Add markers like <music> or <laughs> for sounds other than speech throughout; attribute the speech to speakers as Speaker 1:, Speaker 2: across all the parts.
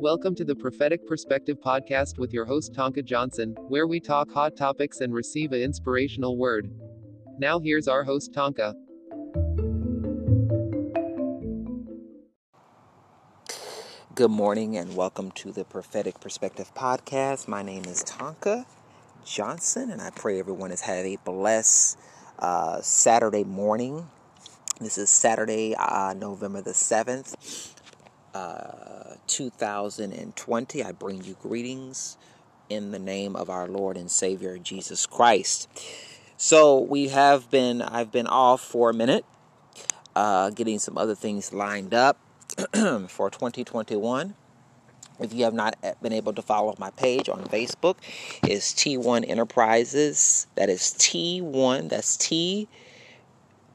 Speaker 1: Welcome to the Prophetic Perspective Podcast with your host Tonka Johnson, where we talk hot topics and receive an inspirational word. Now here's our host Tonka.
Speaker 2: Good morning and welcome to the Prophetic Perspective Podcast. My name is Tonka Johnson, and I pray everyone has had a blessed uh, Saturday morning. This is Saturday, uh, November the 7th. Uh, 2020. I bring you greetings in the name of our Lord and Savior Jesus Christ. So we have been, I've been off for a minute, uh, getting some other things lined up <clears throat> for 2021. If you have not been able to follow my page on Facebook, is T1 Enterprises. That is T1. That's T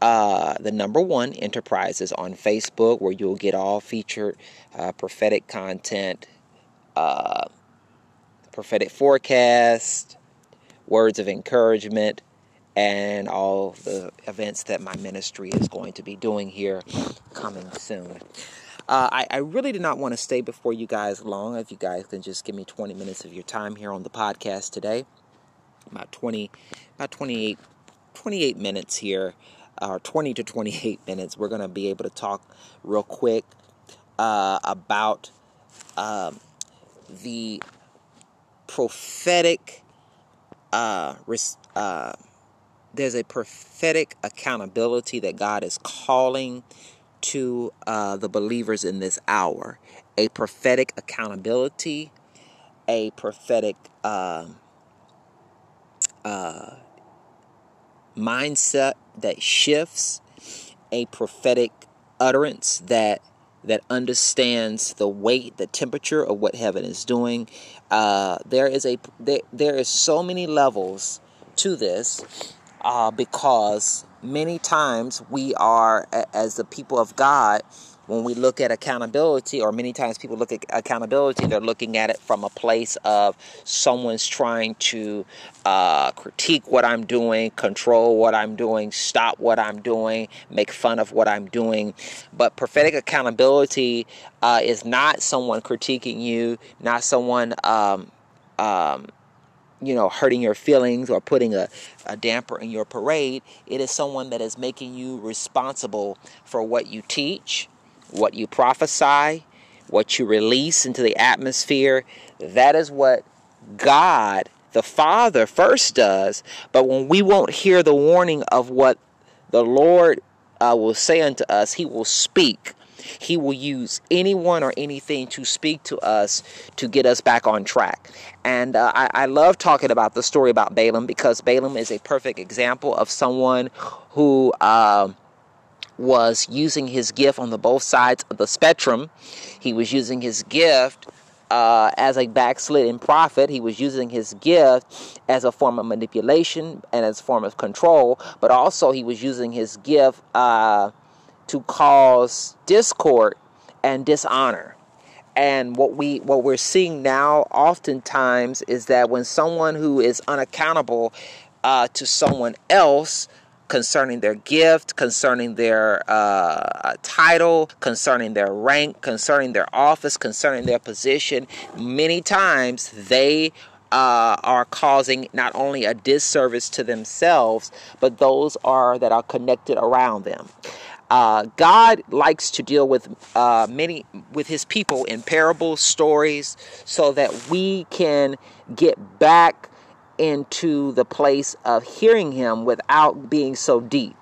Speaker 2: uh, the number one enterprises on Facebook, where you'll get all featured uh, prophetic content, uh, prophetic forecast, words of encouragement, and all the events that my ministry is going to be doing here coming soon. Uh, I, I, really did not want to stay before you guys long. If you guys can just give me 20 minutes of your time here on the podcast today, about 20, about 28, 28 minutes here or 20 to 28 minutes, we're going to be able to talk real quick uh, about um, the prophetic. Uh, uh, there's a prophetic accountability that God is calling to uh, the believers in this hour. A prophetic accountability, a prophetic um, uh, mindset that shifts, a prophetic utterance that that understands the weight, the temperature of what heaven is doing. Uh, there is a there, there is so many levels to this uh, because many times we are as the people of God when we look at accountability, or many times people look at accountability, they're looking at it from a place of someone's trying to uh, critique what I'm doing, control what I'm doing, stop what I'm doing, make fun of what I'm doing. But prophetic accountability uh, is not someone critiquing you, not someone. Um, um, you know, hurting your feelings or putting a, a damper in your parade. It is someone that is making you responsible for what you teach, what you prophesy, what you release into the atmosphere. That is what God, the Father, first does. But when we won't hear the warning of what the Lord uh, will say unto us, He will speak. He will use anyone or anything to speak to us to get us back on track. And uh, I, I, love talking about the story about Balaam because Balaam is a perfect example of someone who. Uh, was using his gift on the both sides of the spectrum. He was using his gift uh, as a backslidden prophet. He was using his gift as a form of manipulation and as a form of control, but also he was using his gift uh, to cause discord and dishonor. And what we what we're seeing now, oftentimes, is that when someone who is unaccountable uh, to someone else concerning their gift, concerning their uh, title, concerning their rank, concerning their office, concerning their position. Many times they uh, are causing not only a disservice to themselves, but those are that are connected around them. Uh, God likes to deal with uh, many with His people in parables, stories, so that we can get back into the place of hearing him without being so deep.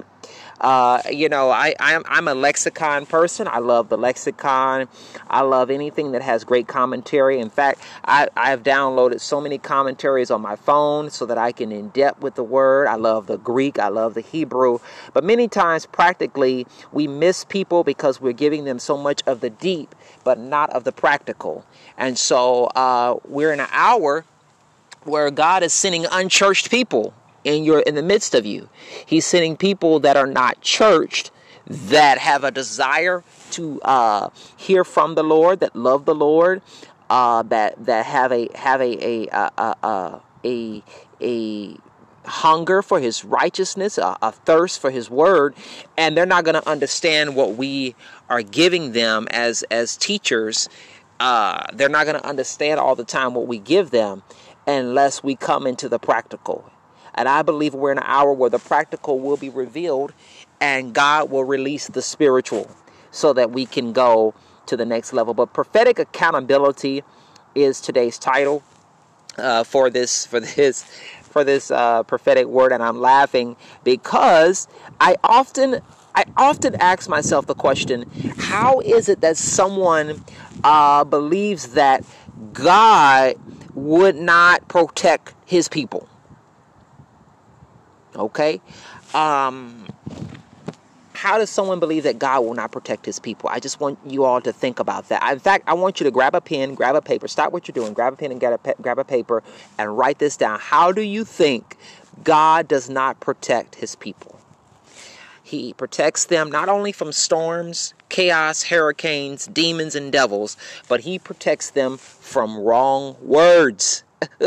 Speaker 2: Uh, you know, I, I'm, I'm a lexicon person. I love the lexicon. I love anything that has great commentary. In fact, I, I've downloaded so many commentaries on my phone so that I can in depth with the word. I love the Greek. I love the Hebrew. But many times, practically, we miss people because we're giving them so much of the deep, but not of the practical. And so uh, we're in an hour where God is sending unchurched people in your in the midst of you. He's sending people that are not churched that have a desire to uh, hear from the Lord, that love the Lord, uh, that that have a have a a a a, a, hunger for His righteousness, a, a thirst for His word, and they're not going to understand what we are giving them as as teachers uh, they're not going to understand all the time what we give them unless we come into the practical. And I believe we're in an hour where the practical will be revealed and God will release the spiritual so that we can go to the next level. But prophetic accountability is today's title uh, for this for this for this uh, prophetic word, and I'm laughing because I often I often ask myself the question: How is it that someone uh, believes that God would not protect His people? Okay, um, how does someone believe that God will not protect his people? I just want you all to think about that. In fact, I want you to grab a pen, grab a paper, stop what you're doing, grab a pen and get a grab a paper and write this down. How do you think God does not protect his people? He protects them not only from storms, chaos, hurricanes, demons, and devils, but he protects them from wrong words. <laughs>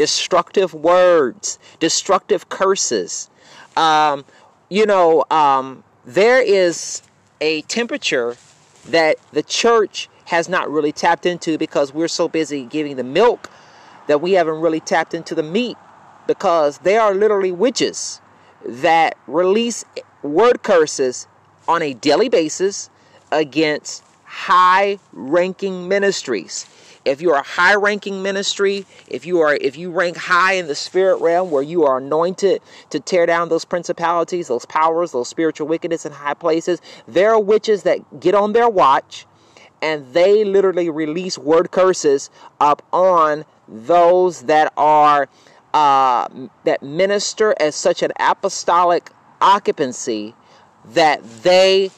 Speaker 2: destructive words, destructive curses. Um, you know, um, there is a temperature that the church has not really tapped into because we're so busy giving the milk that we haven't really tapped into the meat because there are literally witches that release word curses on a daily basis against high ranking ministries if you are a high ranking ministry, if you are if you rank high in the spirit realm where you are anointed to tear down those principalities, those powers, those spiritual wickedness in high places, there are witches that get on their watch and they literally release word curses up on those that are uh, that minister as such an apostolic occupancy that they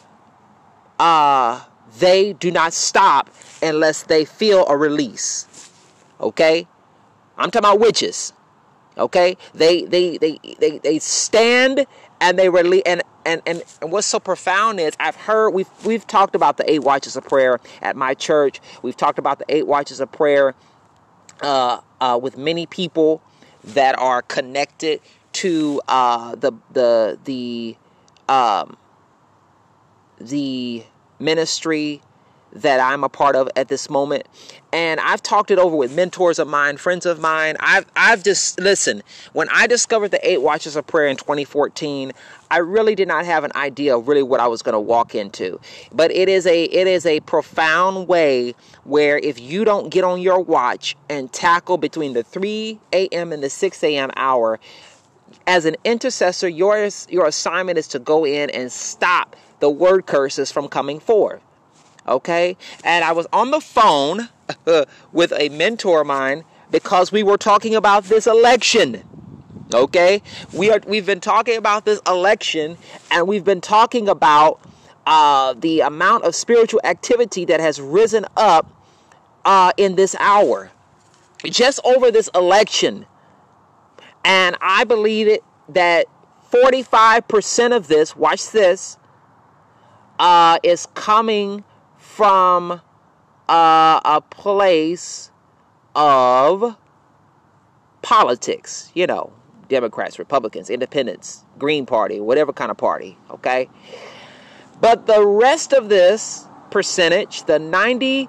Speaker 2: uh, they do not stop unless they feel a release. Okay? I'm talking about witches. Okay? They they they they, they stand and they release and and, and and what's so profound is I've heard we've we've talked about the eight watches of prayer at my church. We've talked about the eight watches of prayer uh, uh, with many people that are connected to uh, the the the um, the ministry that I'm a part of at this moment. And I've talked it over with mentors of mine, friends of mine. I've I've just listen, when I discovered the eight watches of prayer in 2014, I really did not have an idea of really what I was going to walk into. But it is a it is a profound way where if you don't get on your watch and tackle between the 3 a.m. and the 6 a.m. hour, as an intercessor, your your assignment is to go in and stop the word curses from coming forth. Okay? And I was on the phone <laughs> with a mentor of mine because we were talking about this election. Okay? We are we've been talking about this election and we've been talking about uh, the amount of spiritual activity that has risen up uh, in this hour. Just over this election. And I believe it that 45% of this, watch this, uh, is coming from uh, a place of politics, you know, Democrats, Republicans, Independents, Green Party, whatever kind of party, okay? But the rest of this percentage, the 90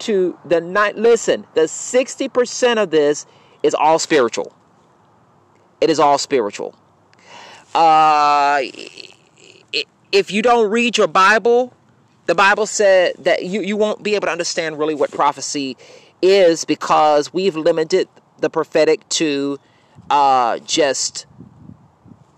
Speaker 2: to the nine, listen, the 60% of this is all spiritual. It is all spiritual. Uh, if you don't read your Bible, the Bible said that you, you won't be able to understand really what prophecy is because we've limited the prophetic to uh, just,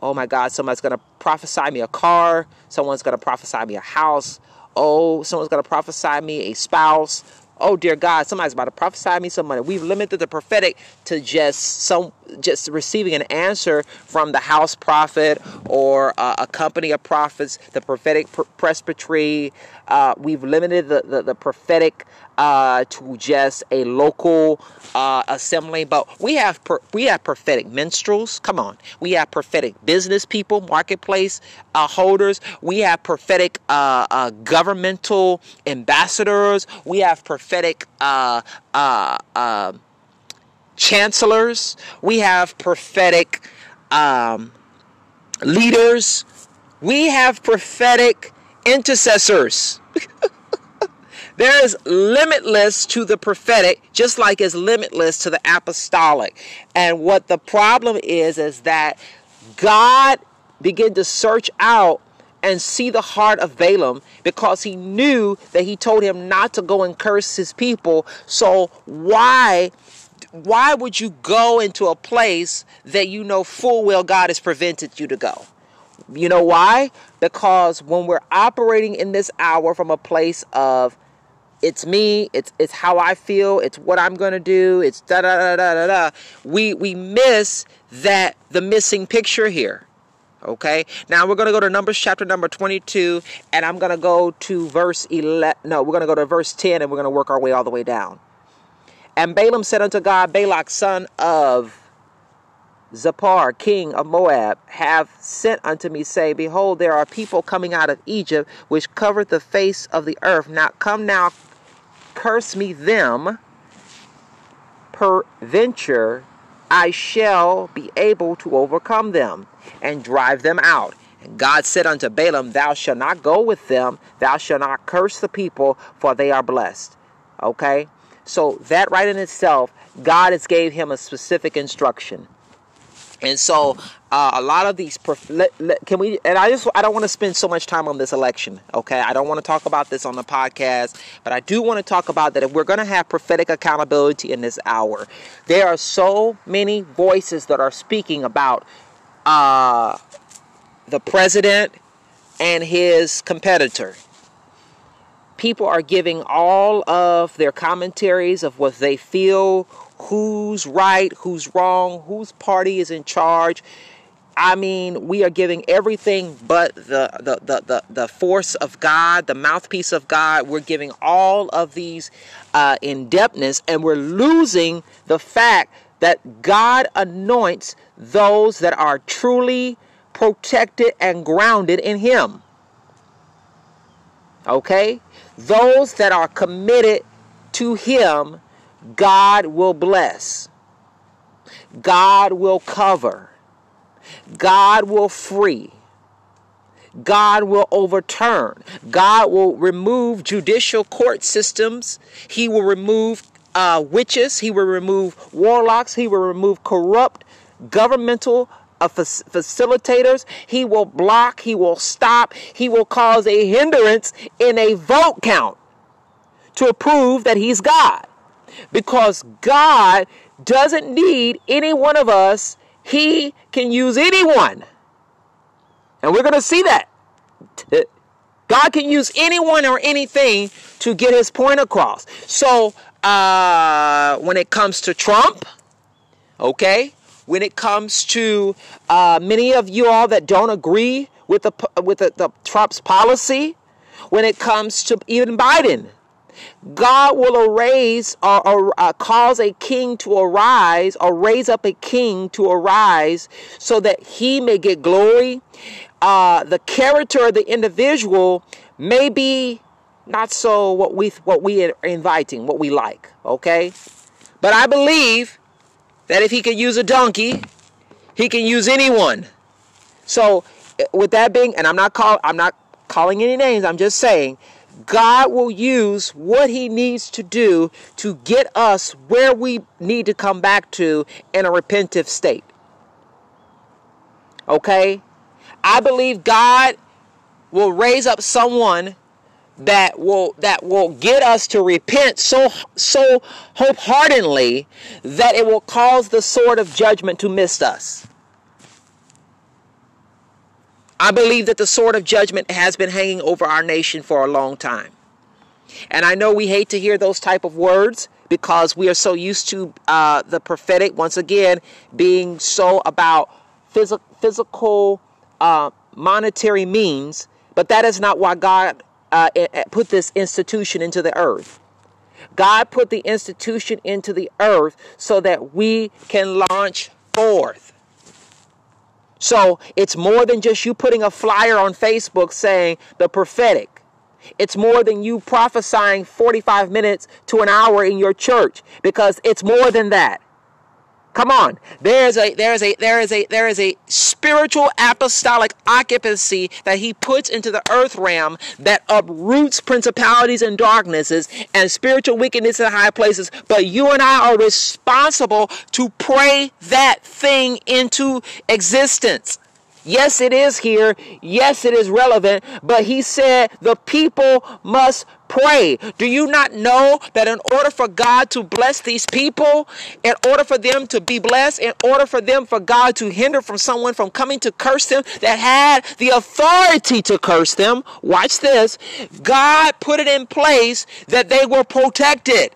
Speaker 2: oh my God, somebody's going to prophesy me a car, someone's going to prophesy me a house, oh, someone's going to prophesy me a spouse, oh dear God, somebody's about to prophesy me some money. We've limited the prophetic to just some just receiving an answer from the house prophet or uh, a company of prophets, the prophetic pr- presbytery. Uh, we've limited the, the, the prophetic uh, to just a local uh, assembly, but we have per- we have prophetic minstrels. Come on, we have prophetic business people, marketplace uh, holders. We have prophetic uh, uh, governmental ambassadors. We have prophetic uh, chancellors. We have prophetic um, leaders. We have prophetic intercessors. <laughs> There is limitless to the prophetic, just like it's limitless to the apostolic. And what the problem is, is that God began to search out and see the heart of Balaam because he knew that he told him not to go and curse his people. So why why would you go into a place that you know full well God has prevented you to go? You know why? Because when we're operating in this hour from a place of it's me, it's it's how I feel, it's what I'm gonna do, it's da da da da da da. We we miss that the missing picture here. Okay, now we're going to go to Numbers chapter number 22, and I'm going to go to verse 11. No, we're going to go to verse 10, and we're going to work our way all the way down. And Balaam said unto God, Balak, son of Zippor, king of Moab, have sent unto me, say, Behold, there are people coming out of Egypt, which covered the face of the earth. Now come now, curse me them, peradventure I shall be able to overcome them and drive them out. And God said unto Balaam, Thou shalt not go with them, thou shalt not curse the people, for they are blessed. Okay? So that right in itself, God has gave him a specific instruction. And so uh, a lot of these let, let, can we and I just I don't want to spend so much time on this election, okay? I don't want to talk about this on the podcast, but I do want to talk about that if we're going to have prophetic accountability in this hour, there are so many voices that are speaking about uh, the president and his competitor. People are giving all of their commentaries of what they feel, who's right, who's wrong, whose party is in charge. I mean, we are giving everything but the, the, the, the, the force of God, the mouthpiece of God. We're giving all of these uh, in depthness, and we're losing the fact that God anoints those that are truly protected and grounded in Him. Okay? Those that are committed to Him, God will bless. God will cover. God will free. God will overturn. God will remove judicial court systems. He will remove uh, witches. He will remove warlocks. He will remove corrupt governmental uh, facilitators. He will block. He will stop. He will cause a hindrance in a vote count to prove that he's God. Because God doesn't need any one of us, He can use anyone. And we're going to see that. <laughs> God can use anyone or anything to get his point across. So, uh, when it comes to Trump, okay, when it comes to uh, many of you all that don't agree with the with the, the Trump's policy, when it comes to even Biden, God will arise or, or uh, cause a king to arise or raise up a king to arise so that he may get glory. Uh, the character of the individual may be not so what we what we are inviting, what we like, okay? But I believe that if he can use a donkey, he can use anyone. So with that being, and I'm not call I'm not calling any names, I'm just saying God will use what he needs to do to get us where we need to come back to in a repentive state. Okay? I believe God will raise up someone that will that will get us to repent so so wholeheartedly that it will cause the sword of judgment to miss us. I believe that the sword of judgment has been hanging over our nation for a long time. And I know we hate to hear those type of words because we are so used to uh, the prophetic once again being so about phys- physical uh, monetary means, but that is not why God uh, put this institution into the earth. God put the institution into the earth so that we can launch forth. So it's more than just you putting a flyer on Facebook saying the prophetic. It's more than you prophesying 45 minutes to an hour in your church because it's more than that. Come on. There's a there is a there is a there is a spiritual apostolic occupancy that he puts into the earth realm that uproots principalities and darknesses and spiritual wickedness in high places. But you and I are responsible to pray that thing into existence. Yes, it is here. Yes, it is relevant. But he said the people must pray. Do you not know that in order for God to bless these people, in order for them to be blessed, in order for them for God to hinder from someone from coming to curse them that had the authority to curse them, watch this, God put it in place that they were protected.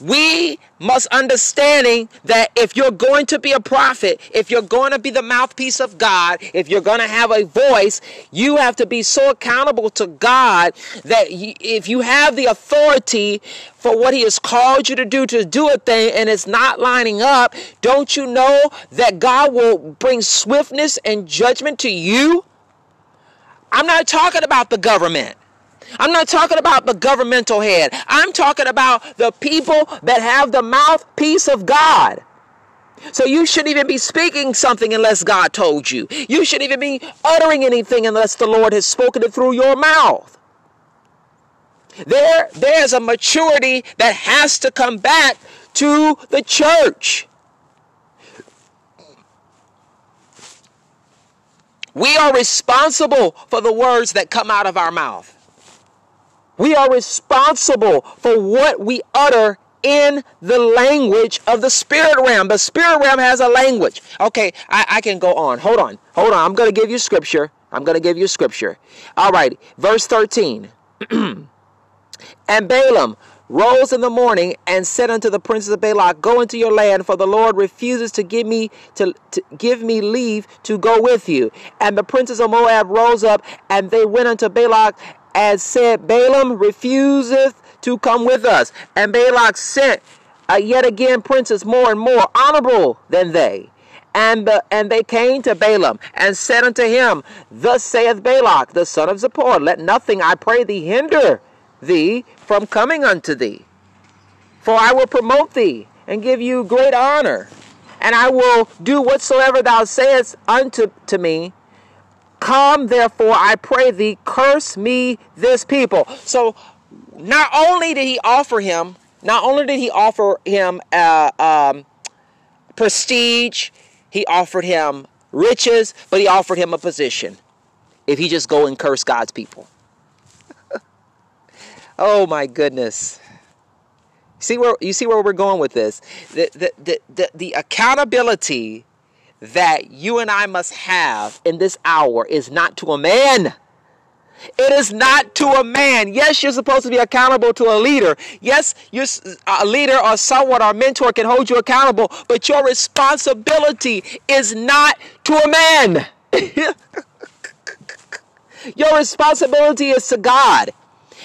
Speaker 2: We must understanding that if you're going to be a prophet, if you're going to be the mouthpiece of God, if you're going to have a voice, you have to be so accountable to God that if you have the authority for what he has called you to do to do a thing and it's not lining up, don't you know that God will bring swiftness and judgment to you? I'm not talking about the government. I'm not talking about the governmental head. I'm talking about the people that have the mouthpiece of God. So you shouldn't even be speaking something unless God told you. You shouldn't even be uttering anything unless the Lord has spoken it through your mouth. There, there's a maturity that has to come back to the church. We are responsible for the words that come out of our mouth. We are responsible for what we utter in the language of the spirit realm. The spirit realm has a language. Okay, I, I can go on. Hold on. Hold on. I'm going to give you scripture. I'm going to give you scripture. All right. Verse 13. <clears throat> and Balaam rose in the morning and said unto the princes of Balak, Go into your land, for the Lord refuses to give me to, to, give me leave to go with you. And the princes of Moab rose up, and they went unto Balak and said, Balaam refuseth to come with us. And Balak sent uh, yet again princes more and more honorable than they. And, the, and they came to Balaam and said unto him, Thus saith Balak, the son of Zippor, Let nothing, I pray thee, hinder thee from coming unto thee. For I will promote thee and give you great honor, and I will do whatsoever thou sayest unto to me, Come, therefore, I pray thee, curse me this people. So, not only did he offer him, not only did he offer him uh, um, prestige, he offered him riches, but he offered him a position. If he just go and curse God's people. <laughs> oh my goodness. See where you see where we're going with this. The, the, the, the, the accountability that you and I must have in this hour is not to a man. It is not to a man. Yes, you're supposed to be accountable to a leader. Yes, you're a leader or someone or mentor can hold you accountable, but your responsibility is not to a man. <laughs> your responsibility is to God.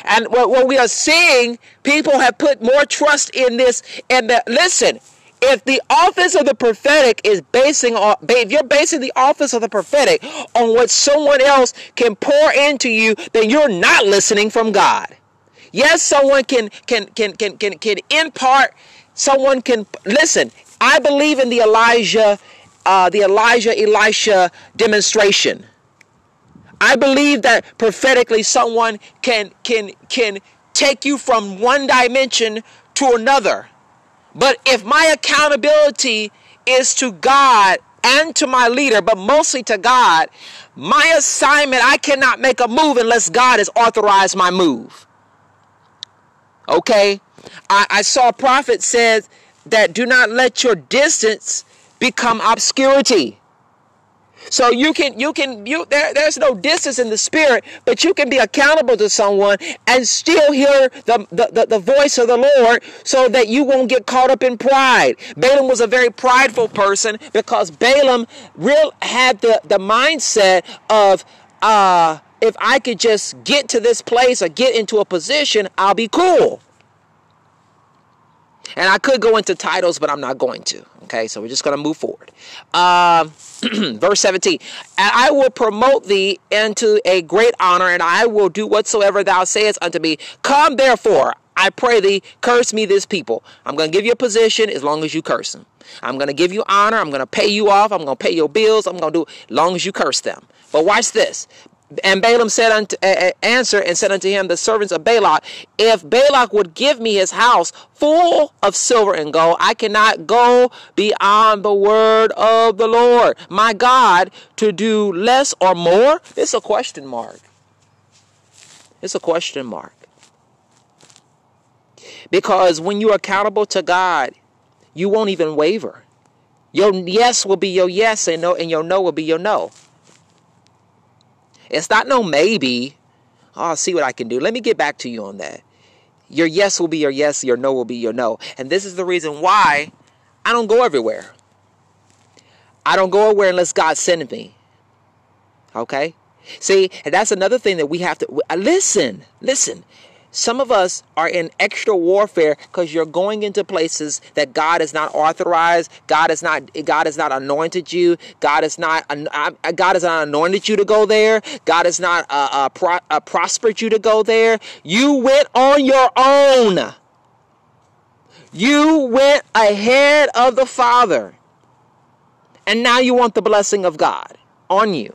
Speaker 2: And what we are seeing, people have put more trust in this. And the, listen, if the office of the prophetic is basing on if you're basing the office of the prophetic on what someone else can pour into you then you're not listening from god. Yes someone can can can can can, can impart someone can listen i believe in the elijah uh, the elijah elisha demonstration. I believe that prophetically someone can can can take you from one dimension to another but if my accountability is to God and to my leader, but mostly to God, my assignment, I cannot make a move unless God has authorized my move. Okay? I, I saw a prophet said that do not let your distance become obscurity. So you can you can you there there's no distance in the spirit, but you can be accountable to someone and still hear the, the, the, the, voice of the Lord so that you won't get caught up in pride. Balaam was a very prideful person because Balaam real had the, the mindset of uh if I could just get to this place or get into a position, I'll be cool. And I could go into titles, but I'm not going to. Okay, so we're just going to move forward. Um, <clears throat> verse 17 And I will promote thee into a great honor, and I will do whatsoever thou sayest unto me. Come therefore, I pray thee, curse me this people. I'm going to give you a position as long as you curse them. I'm going to give you honor. I'm going to pay you off. I'm going to pay your bills. I'm going to do as long as you curse them. But watch this. And Balaam said unto uh, answer and said unto him, the servants of Balak, if Balak would give me his house full of silver and gold, I cannot go beyond the word of the Lord, my God, to do less or more. It's a question mark. It's a question mark. Because when you're accountable to God, you won't even waver. Your yes will be your yes, and no, and your no will be your no. It's not no maybe. Oh, I'll see what I can do. Let me get back to you on that. Your yes will be your yes, your no will be your no. And this is the reason why I don't go everywhere. I don't go everywhere unless God sends me. Okay? See, and that's another thing that we have to uh, listen. Listen. Some of us are in extra warfare because you're going into places that God has not authorized. God has not. God has not anointed you. God has not. Uh, God has not anointed you to go there. God has not uh, uh, pro- uh, prospered you to go there. You went on your own. You went ahead of the Father, and now you want the blessing of God on you.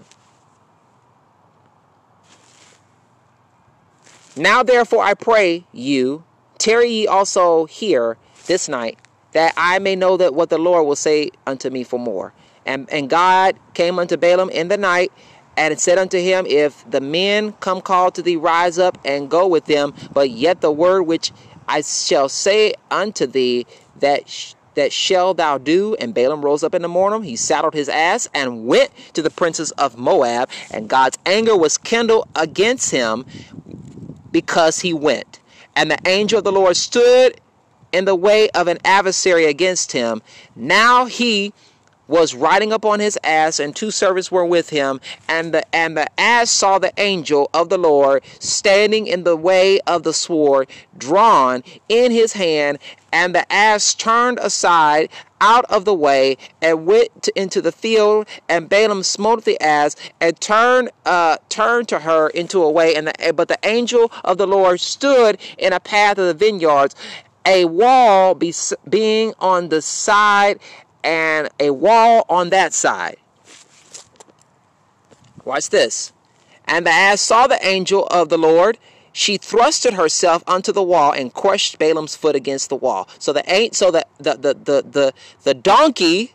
Speaker 2: Now therefore I pray you, tarry ye also here this night, that I may know that what the Lord will say unto me for more. And and God came unto Balaam in the night and said unto him, If the men come call to thee, rise up and go with them. But yet the word which I shall say unto thee, that sh- that shall thou do. And Balaam rose up in the morning. He saddled his ass and went to the princes of Moab. And God's anger was kindled against him because he went. And the angel of the Lord stood in the way of an adversary against him. Now he was riding upon his ass, and two servants were with him. And the and the ass saw the angel of the Lord standing in the way of the sword, drawn in his hand. And the ass turned aside out of the way and went to, into the field. And Balaam smote the ass and turned uh, turned to her into a way. And the, but the angel of the Lord stood in a path of the vineyards, a wall be, being on the side and a wall on that side. Watch this. And the ass saw the angel of the Lord. She thrusted herself onto the wall and crushed Balaam's foot against the wall. So the ain't so the the the the the, the donkey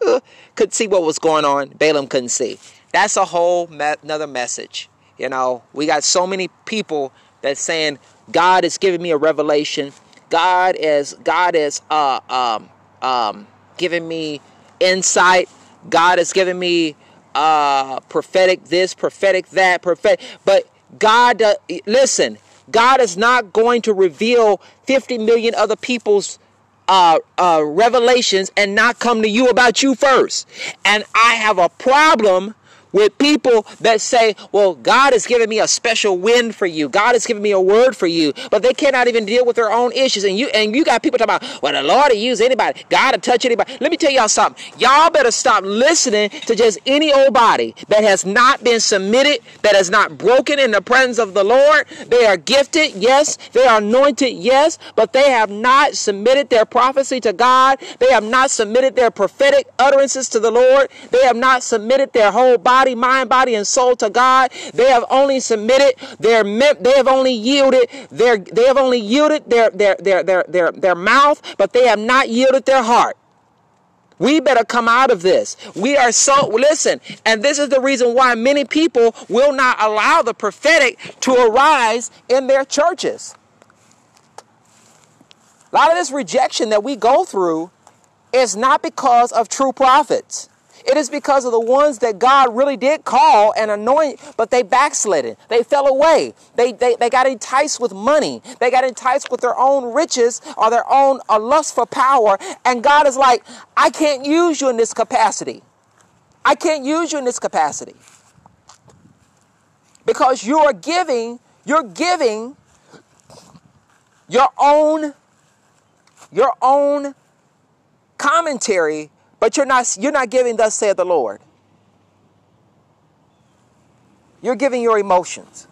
Speaker 2: <laughs> could see what was going on. Balaam couldn't see. That's a whole me- another message. You know, we got so many people that saying God is giving me a revelation. God is God is uh um um given me insight. God is giving me uh, prophetic this, prophetic that, prophetic. But God, uh, listen, God is not going to reveal 50 million other people's uh, uh, revelations and not come to you about you first. And I have a problem with people that say, well, God has given me a special wind for you. God has given me a word for you, but they cannot even deal with their own issues. And you and you got people talking about, well, the Lord will use anybody. God will touch anybody. Let me tell y'all something. Y'all better stop listening to just any old body that has not been submitted, that has not broken in the presence of the Lord. They are gifted, yes. They are anointed, yes, but they have not submitted their prophecy to God. They have not submitted their prophetic utterances to the Lord. They have not submitted their whole body body, mind, body, and soul to God. They have only submitted their they have only yielded their they have only yielded their their their their their, their mouth, but they have not yielded their heart. We better come out of this. We are so, listen, and this is the reason why many people will not allow the prophetic to arise in their churches. A lot of this rejection that we go through is not because of true prophets. It is because of the ones that God really did call and anoint, but they backslidden. They fell away. They, they, they got enticed with money. They got enticed with their own riches or their own a lust for power. And God is like, I can't use you in this capacity. I can't use you in this capacity. Because you are giving, you're giving your own, your own commentary but you're not you're not giving thus saith the Lord. You're giving your emotions.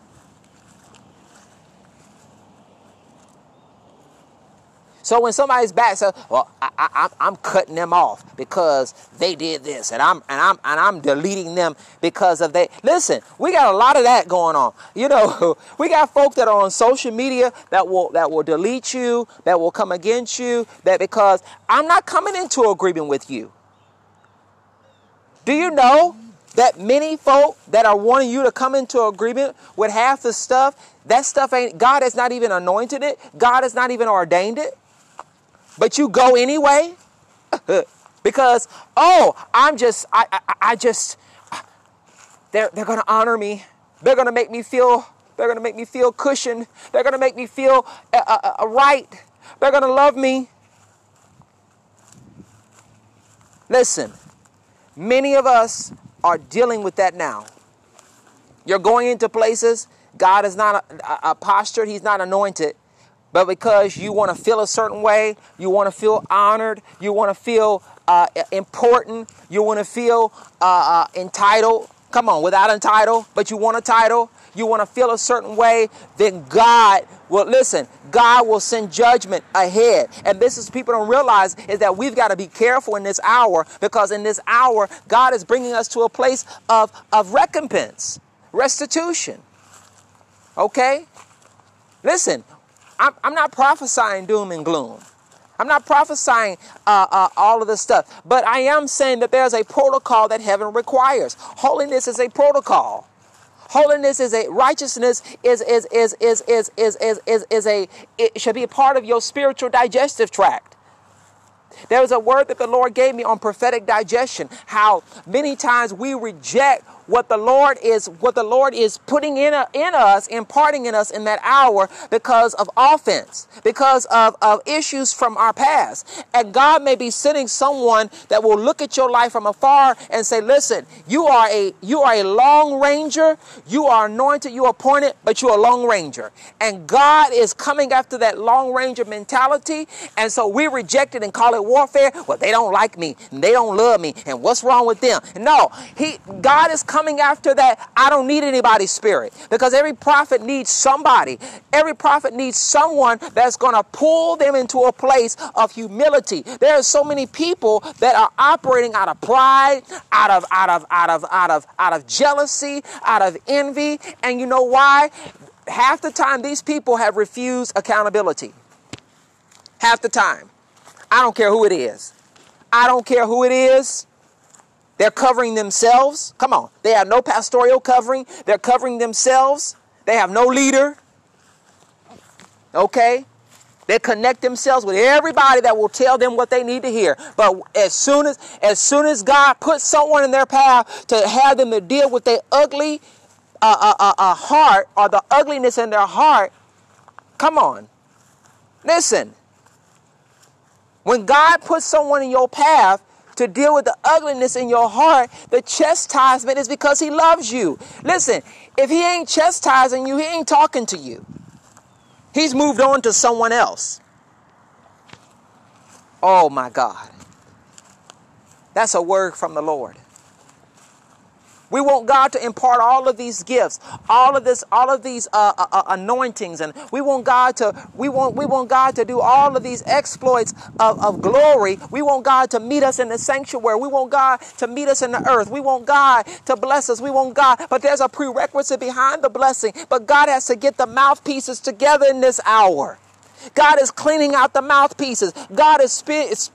Speaker 2: So when somebody's back says, "Well, I, I'm cutting them off because they did this, and I'm and I'm and I'm deleting them because of they," listen, we got a lot of that going on. You know, <laughs> we got folk that are on social media that will that will delete you, that will come against you, that because I'm not coming into agreement with you. Do you know that many folk that are wanting you to come into agreement with half the stuff, that stuff ain't God has not even anointed it, God has not even ordained it. But you go anyway? <laughs> because, oh, I'm just, I, I, I just, they're, they're going to honor me. They're going to make me feel, they're going to make me feel cushioned. They're going to make me feel uh, uh, uh, right. They're going to love me. Listen, many of us are dealing with that now. You're going into places, God is not a, a, postured, He's not anointed but because you want to feel a certain way, you want to feel honored, you want to feel uh, important, you want to feel uh, uh, entitled. Come on, without a title, but you want a title, you want to feel a certain way, then God will listen. God will send judgment ahead. And this is people don't realize is that we've got to be careful in this hour because in this hour, God is bringing us to a place of, of recompense, restitution. Okay? Listen, I'm, I'm not prophesying doom and gloom. I'm not prophesying uh, uh, all of this stuff, but I am saying that there's a protocol that heaven requires. Holiness is a protocol. Holiness is a righteousness is is is is is is is is, is a it should be a part of your spiritual digestive tract. There was a word that the Lord gave me on prophetic digestion. How many times we reject what the Lord is what the Lord is putting in, a, in us, imparting in us in that hour because of offense, because of, of issues from our past. And God may be sending someone that will look at your life from afar and say, listen, you are a you are a long ranger, you are anointed, you are appointed, but you're a long ranger. And God is coming after that long ranger mentality. And so we reject it and call it warfare. Well, they don't like me and they don't love me. And what's wrong with them? No, He God is coming coming after that, I don't need anybody's spirit because every prophet needs somebody. Every prophet needs someone that's going to pull them into a place of humility. There are so many people that are operating out of pride, out of out of out of out of out of jealousy, out of envy, and you know why? Half the time these people have refused accountability. Half the time. I don't care who it is. I don't care who it is. They're covering themselves. Come on. They have no pastoral covering. They're covering themselves. They have no leader. Okay? They connect themselves with everybody that will tell them what they need to hear. But as soon as as soon as God puts someone in their path to have them to deal with their ugly uh, uh, uh, uh heart or the ugliness in their heart, come on. Listen. When God puts someone in your path, to deal with the ugliness in your heart, the chastisement is because he loves you. Listen, if he ain't chastising you, he ain't talking to you. He's moved on to someone else. Oh my God. That's a word from the Lord. We want God to impart all of these gifts, all of this, all of these uh, uh, uh, anointings, and we want God to we want we want God to do all of these exploits of, of glory. We want God to meet us in the sanctuary. We want God to meet us in the earth. We want God to bless us. We want God, but there's a prerequisite behind the blessing. But God has to get the mouthpieces together in this hour. God is cleaning out the mouthpieces. God is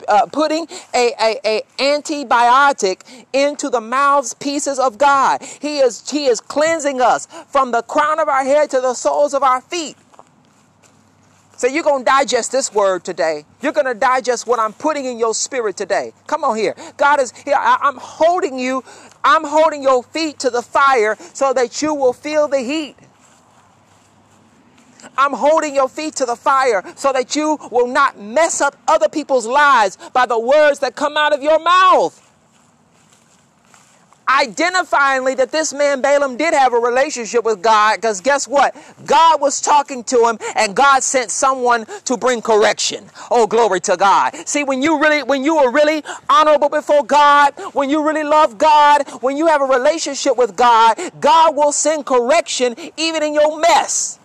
Speaker 2: uh, putting a, a, a antibiotic into the mouthpieces of God. He is, he is cleansing us from the crown of our head to the soles of our feet. So you're going to digest this word today. You're going to digest what I'm putting in your spirit today. Come on here. God is here. I'm holding you. I'm holding your feet to the fire so that you will feel the heat. I'm holding your feet to the fire so that you will not mess up other people's lives by the words that come out of your mouth. Identifyingly, that this man Balaam did have a relationship with God because guess what? God was talking to him and God sent someone to bring correction. Oh, glory to God. See, when you really, when you are really honorable before God, when you really love God, when you have a relationship with God, God will send correction even in your mess.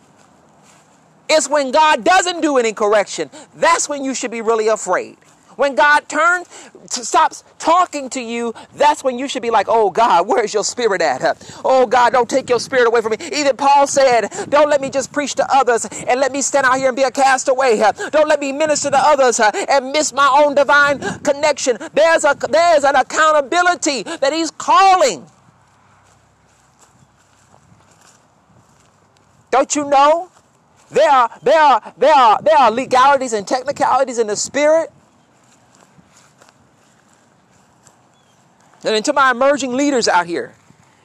Speaker 2: It's when God doesn't do any correction. That's when you should be really afraid. When God turns, stops talking to you, that's when you should be like, oh God, where's your spirit at? Oh God, don't take your spirit away from me. Even Paul said, don't let me just preach to others and let me stand out here and be a castaway. Don't let me minister to others and miss my own divine connection. There's a there's an accountability that he's calling. Don't you know? There are, there are, there are, there are legalities and technicalities in the spirit And to my emerging leaders out here,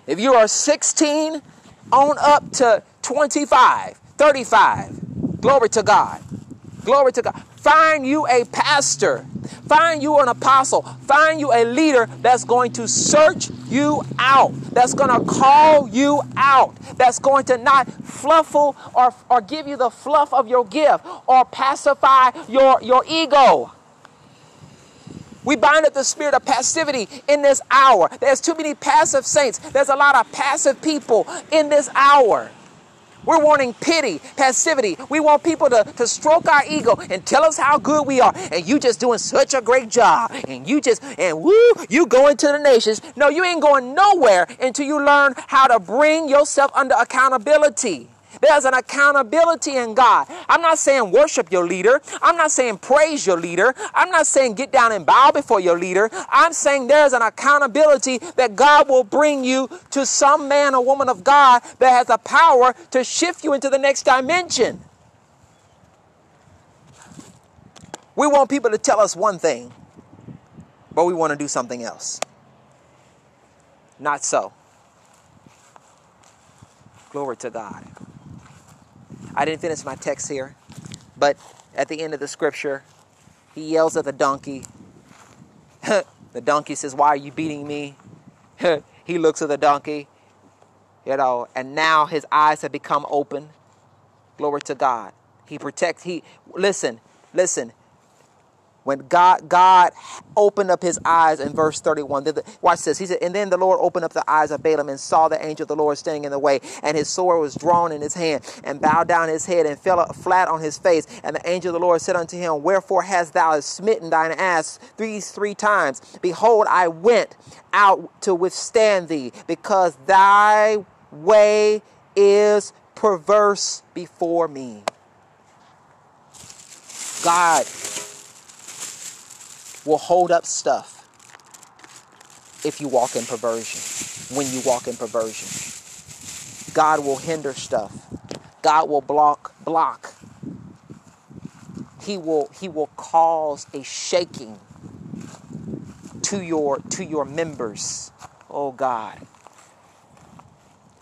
Speaker 2: if you are 16 on up to 25, 35, glory to God. Glory to God. Find you a pastor. Find you an apostle. Find you a leader that's going to search you out. That's going to call you out. That's going to not fluffle or, or give you the fluff of your gift or pacify your, your ego. We bind up the spirit of passivity in this hour. There's too many passive saints. There's a lot of passive people in this hour. We're wanting pity, passivity. We want people to, to stroke our ego and tell us how good we are. And you just doing such a great job. And you just, and woo, you going to the nations. No, you ain't going nowhere until you learn how to bring yourself under accountability. There's an accountability in God. I'm not saying worship your leader. I'm not saying praise your leader. I'm not saying get down and bow before your leader. I'm saying there's an accountability that God will bring you to some man or woman of God that has the power to shift you into the next dimension. We want people to tell us one thing, but we want to do something else. Not so. Glory to God. I didn't finish my text here, but at the end of the scripture, he yells at the donkey. <laughs> the donkey says, Why are you beating me? <laughs> he looks at the donkey, you know, and now his eyes have become open. Glory to God. He protects, he, listen, listen, when God God opened up his eyes in verse 31. Watch this. He said, And then the Lord opened up the eyes of Balaam and saw the angel of the Lord standing in the way, and his sword was drawn in his hand, and bowed down his head and fell flat on his face. And the angel of the Lord said unto him, Wherefore hast thou smitten thine ass these three times? Behold, I went out to withstand thee, because thy way is perverse before me. God will hold up stuff if you walk in perversion, when you walk in perversion. God will hinder stuff. God will block block. He will he will cause a shaking to your to your members. Oh God.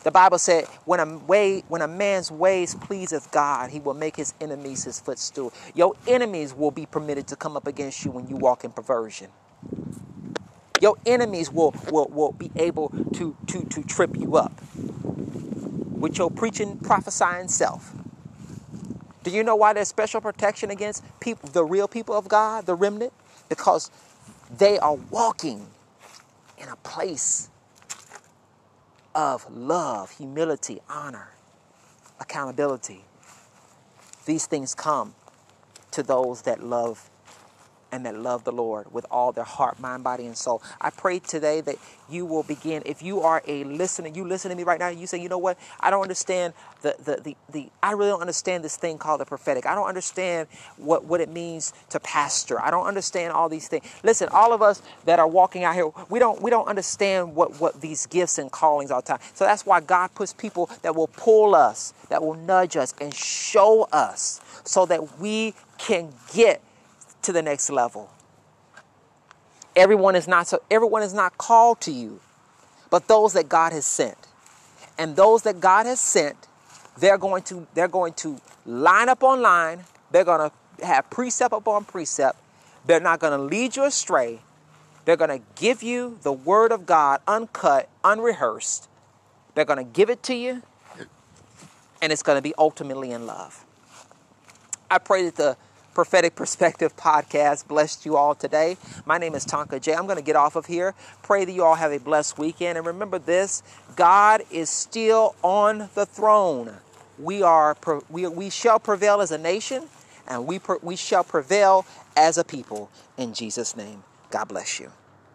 Speaker 2: The Bible said, when a, way, when a man's ways pleaseth God, he will make his enemies his footstool. Your enemies will be permitted to come up against you when you walk in perversion. Your enemies will, will, will be able to, to, to trip you up with your preaching, prophesying self. Do you know why there's special protection against people, the real people of God, the remnant? Because they are walking in a place of love, humility, honor, accountability. These things come to those that love and that love the Lord with all their heart, mind, body, and soul. I pray today that you will begin. If you are a listener, you listen to me right now, you say, you know what? I don't understand the, the, the, the I really don't understand this thing called the prophetic. I don't understand what, what it means to pastor. I don't understand all these things. Listen, all of us that are walking out here, we don't we don't understand what, what these gifts and callings all the time. So that's why God puts people that will pull us, that will nudge us and show us so that we can get to the next level. Everyone is not so everyone is not called to you, but those that God has sent. And those that God has sent, they're going to they're going to line up on line. They're going to have precept upon precept. They're not going to lead you astray. They're going to give you the word of God uncut, unrehearsed. They're going to give it to you, and it's going to be ultimately in love. I pray that the Prophetic Perspective podcast blessed you all today. My name is Tonka J. I'm going to get off of here. Pray that you all have a blessed weekend. And remember this God is still on the throne. we are we, we shall prevail as a nation and we we shall prevail as a people in Jesus name. God bless you.